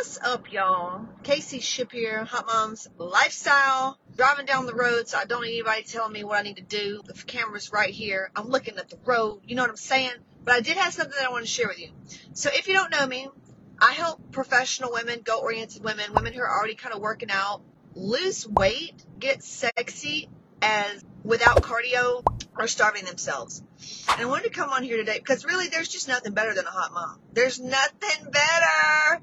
What's up, y'all? Casey Shipp here, Hot Moms Lifestyle. Driving down the road, so I don't need anybody telling me what I need to do. The camera's right here. I'm looking at the road. You know what I'm saying? But I did have something that I want to share with you. So if you don't know me, I help professional women, goal-oriented women, women who are already kind of working out, lose weight, get sexy as without cardio or starving themselves. And I wanted to come on here today because really there's just nothing better than a hot mom. There's nothing better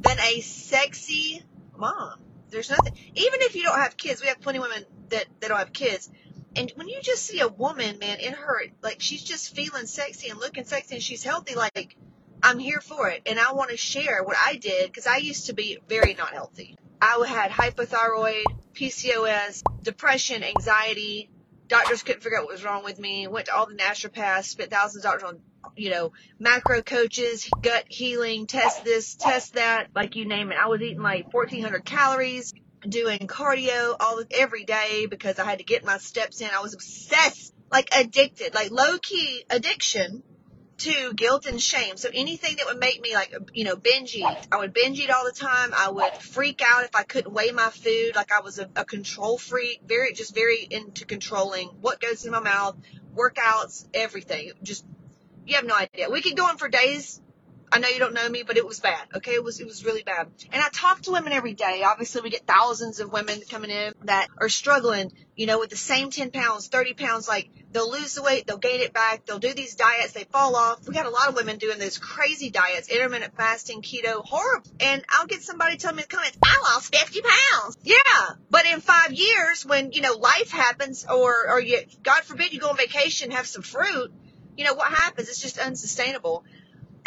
than a sexy mom. There's nothing, even if you don't have kids, we have plenty of women that, that don't have kids. And when you just see a woman, man, in her, like she's just feeling sexy and looking sexy and she's healthy, like I'm here for it. And I want to share what I did because I used to be very not healthy. I had hypothyroid, PCOS, depression, anxiety. Doctors couldn't figure out what was wrong with me. Went to all the naturopaths, spent thousands of dollars on you know, macro coaches, gut healing, test this, test that, like you name it. I was eating like 1400 calories, doing cardio all every day because I had to get my steps in. I was obsessed, like addicted, like low key addiction to guilt and shame. So anything that would make me like, you know, binge eat. I would binge eat all the time. I would freak out if I couldn't weigh my food. Like I was a, a control freak, very, just very into controlling what goes in my mouth, workouts, everything. Just you have no idea. We could go on for days. I know you don't know me, but it was bad. Okay, it was it was really bad. And I talk to women every day. Obviously, we get thousands of women coming in that are struggling, you know, with the same 10 pounds, 30 pounds. Like they'll lose the weight, they'll gain it back, they'll do these diets, they fall off. We got a lot of women doing those crazy diets, intermittent fasting, keto, horrible. And I'll get somebody telling me in the comments, I lost 50 pounds. Yeah, but in five years, when you know life happens, or or you, God forbid, you go on vacation, and have some fruit you know, what happens? It's just unsustainable.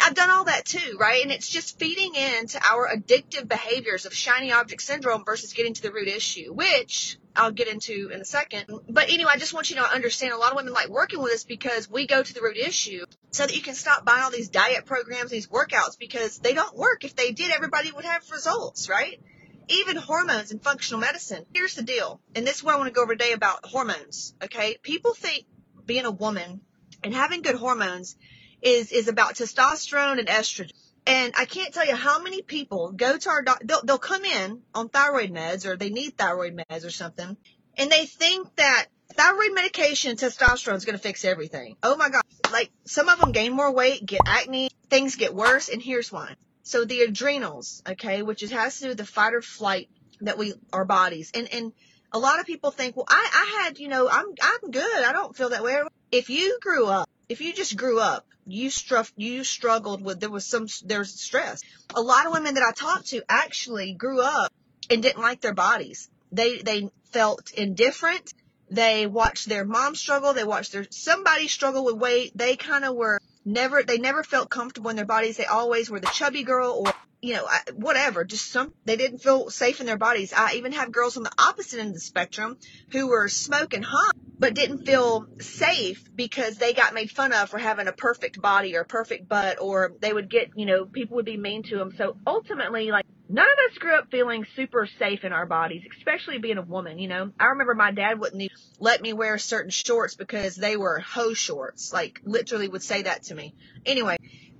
I've done all that too, right? And it's just feeding into our addictive behaviors of shiny object syndrome versus getting to the root issue, which I'll get into in a second. But anyway, I just want you to understand a lot of women like working with us because we go to the root issue so that you can stop buying all these diet programs, these workouts because they don't work. If they did, everybody would have results, right? Even hormones and functional medicine. Here's the deal. And this is what I want to go over today about hormones. Okay. People think being a woman and having good hormones is, is about testosterone and estrogen. And I can't tell you how many people go to our doctor, they'll, they'll come in on thyroid meds or they need thyroid meds or something. And they think that thyroid medication, testosterone is going to fix everything. Oh my God. Like some of them gain more weight, get acne, things get worse. And here's why. So the adrenals, okay, which is, has to do with the fight or flight that we, our bodies. And, and a lot of people think, well, I, I had, you know, I'm, I'm good. I don't feel that way. If you grew up, if you just grew up, you struck, you struggled with, there was some, there's stress. A lot of women that I talked to actually grew up and didn't like their bodies. They, they felt indifferent. They watched their mom struggle. They watched their, somebody struggle with weight. They kind of were never, they never felt comfortable in their bodies. They always were the chubby girl or you know, whatever, just some, they didn't feel safe in their bodies. I even have girls on the opposite end of the spectrum who were smoking hot, but didn't feel safe because they got made fun of for having a perfect body or a perfect butt, or they would get, you know, people would be mean to them. So ultimately, like, none of us grew up feeling super safe in our bodies, especially being a woman, you know. I remember my dad wouldn't let me wear certain shorts because they were hoe shorts, like, literally would say that to me. Anyway,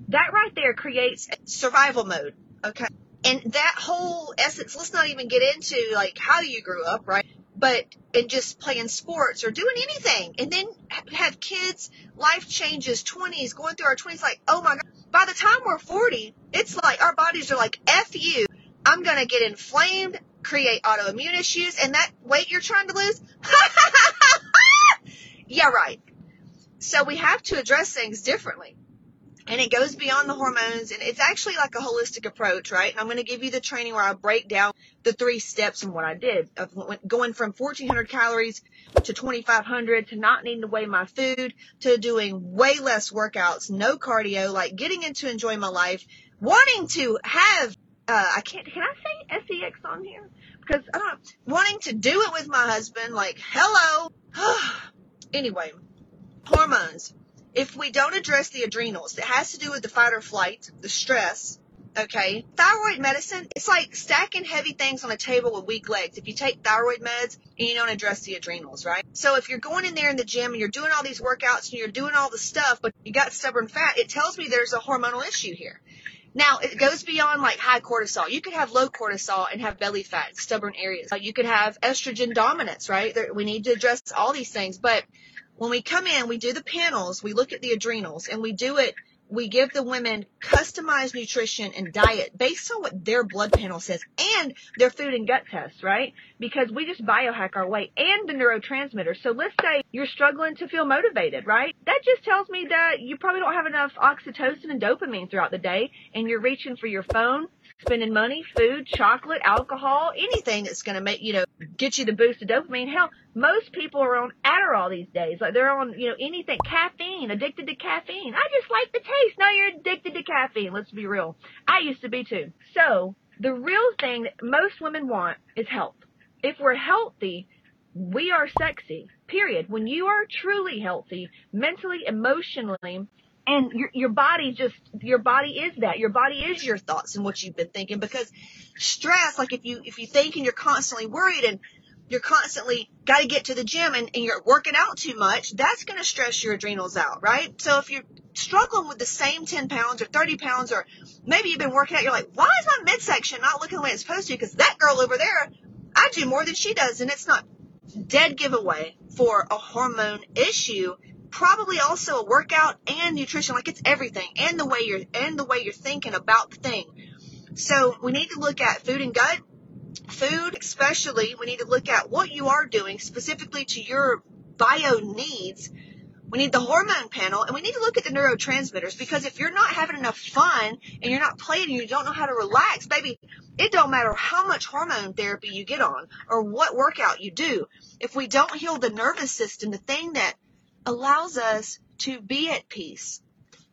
that right there creates survival mode Okay. And that whole essence, let's not even get into like how you grew up, right? But and just playing sports or doing anything and then have kids, life changes, 20s, going through our 20s, like, oh my God. By the time we're 40, it's like our bodies are like, F you. I'm going to get inflamed, create autoimmune issues, and that weight you're trying to lose. yeah, right. So we have to address things differently and it goes beyond the hormones and it's actually like a holistic approach, right? And I'm going to give you the training where I break down the three steps and what I did of going from 1400 calories to 2500 to not needing to weigh my food to doing way less workouts, no cardio, like getting into enjoying my life, wanting to have, uh, I can't, can I say sex on here? Because I don't wanting to do it with my husband, like, hello. anyway, hormones if we don't address the adrenals, it has to do with the fight or flight, the stress. Okay. Thyroid medicine, it's like stacking heavy things on a table with weak legs. If you take thyroid meds and you don't address the adrenals, right? So if you're going in there in the gym and you're doing all these workouts and you're doing all the stuff, but you got stubborn fat, it tells me there's a hormonal issue here. Now, it goes beyond like high cortisol. You could have low cortisol and have belly fat, stubborn areas. Uh, you could have estrogen dominance, right? We need to address all these things. But when we come in, we do the panels, we look at the adrenals, and we do it we give the women customized nutrition and diet based on what their blood panel says and their food and gut tests, right? Because we just biohack our way and the neurotransmitters. So let's say you're struggling to feel motivated, right? That just tells me that you probably don't have enough oxytocin and dopamine throughout the day and you're reaching for your phone, spending money, food, chocolate, alcohol, anything that's going to make, you know, get you the boost of dopamine. Hell, most people are on Adderall these days. Like they're on, you know, anything, caffeine, addicted to caffeine. I just like the taste. Now you're addicted to caffeine. Let's be real. I used to be too. So the real thing that most women want is health. If we're healthy, we are sexy. Period. When you are truly healthy, mentally, emotionally, and your your body just your body is that. Your body is your thoughts and what you've been thinking because stress like if you if you think and you're constantly worried and you're constantly got to get to the gym and, and you're working out too much that's going to stress your adrenals out right? So if you're struggling with the same 10 pounds or 30 pounds or maybe you've been working out you're like why is my midsection not looking the way it's supposed to? Because that girl over there i do more than she does and it's not dead giveaway for a hormone issue probably also a workout and nutrition like it's everything and the way you're and the way you're thinking about the thing. So we need to look at food and gut. Food especially we need to look at what you are doing specifically to your bio needs. We need the hormone panel and we need to look at the neurotransmitters because if you're not having enough fun and you're not playing and you don't know how to relax baby it don't matter how much hormone therapy you get on or what workout you do. If we don't heal the nervous system the thing that allows us to be at peace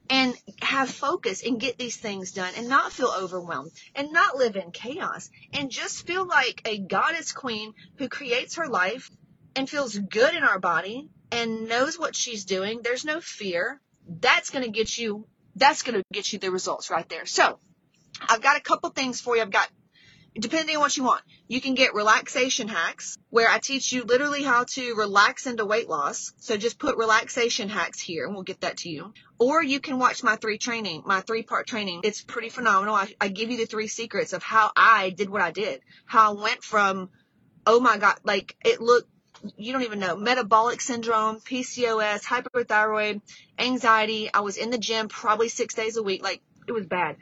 and have focus and get these things done and not feel overwhelmed and not live in chaos and just feel like a goddess queen who creates her life and feels good in our body and knows what she's doing. There's no fear. That's going to get you, that's going to get you the results right there. So I've got a couple things for you. I've got depending on what you want. You can get relaxation hacks where I teach you literally how to relax into weight loss. So just put relaxation hacks here and we'll get that to you. Or you can watch my three training, my three part training. It's pretty phenomenal. I, I give you the three secrets of how I did what I did, how I went from, oh my God, like it looked you don't even know metabolic syndrome, PCOS, hyperthyroid, anxiety. I was in the gym probably six days a week. Like it was bad,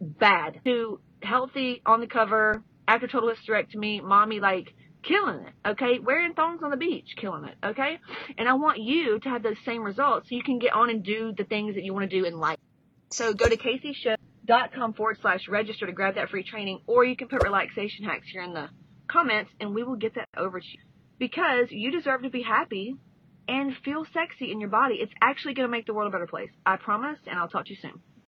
bad. To healthy on the cover after total hysterectomy, mommy like killing it, okay? Wearing thongs on the beach, killing it, okay? And I want you to have those same results so you can get on and do the things that you want to do in life. So go to caseyshow.com forward slash register to grab that free training, or you can put relaxation hacks here in the comments and we will get that over to you. Because you deserve to be happy and feel sexy in your body. It's actually going to make the world a better place. I promise, and I'll talk to you soon.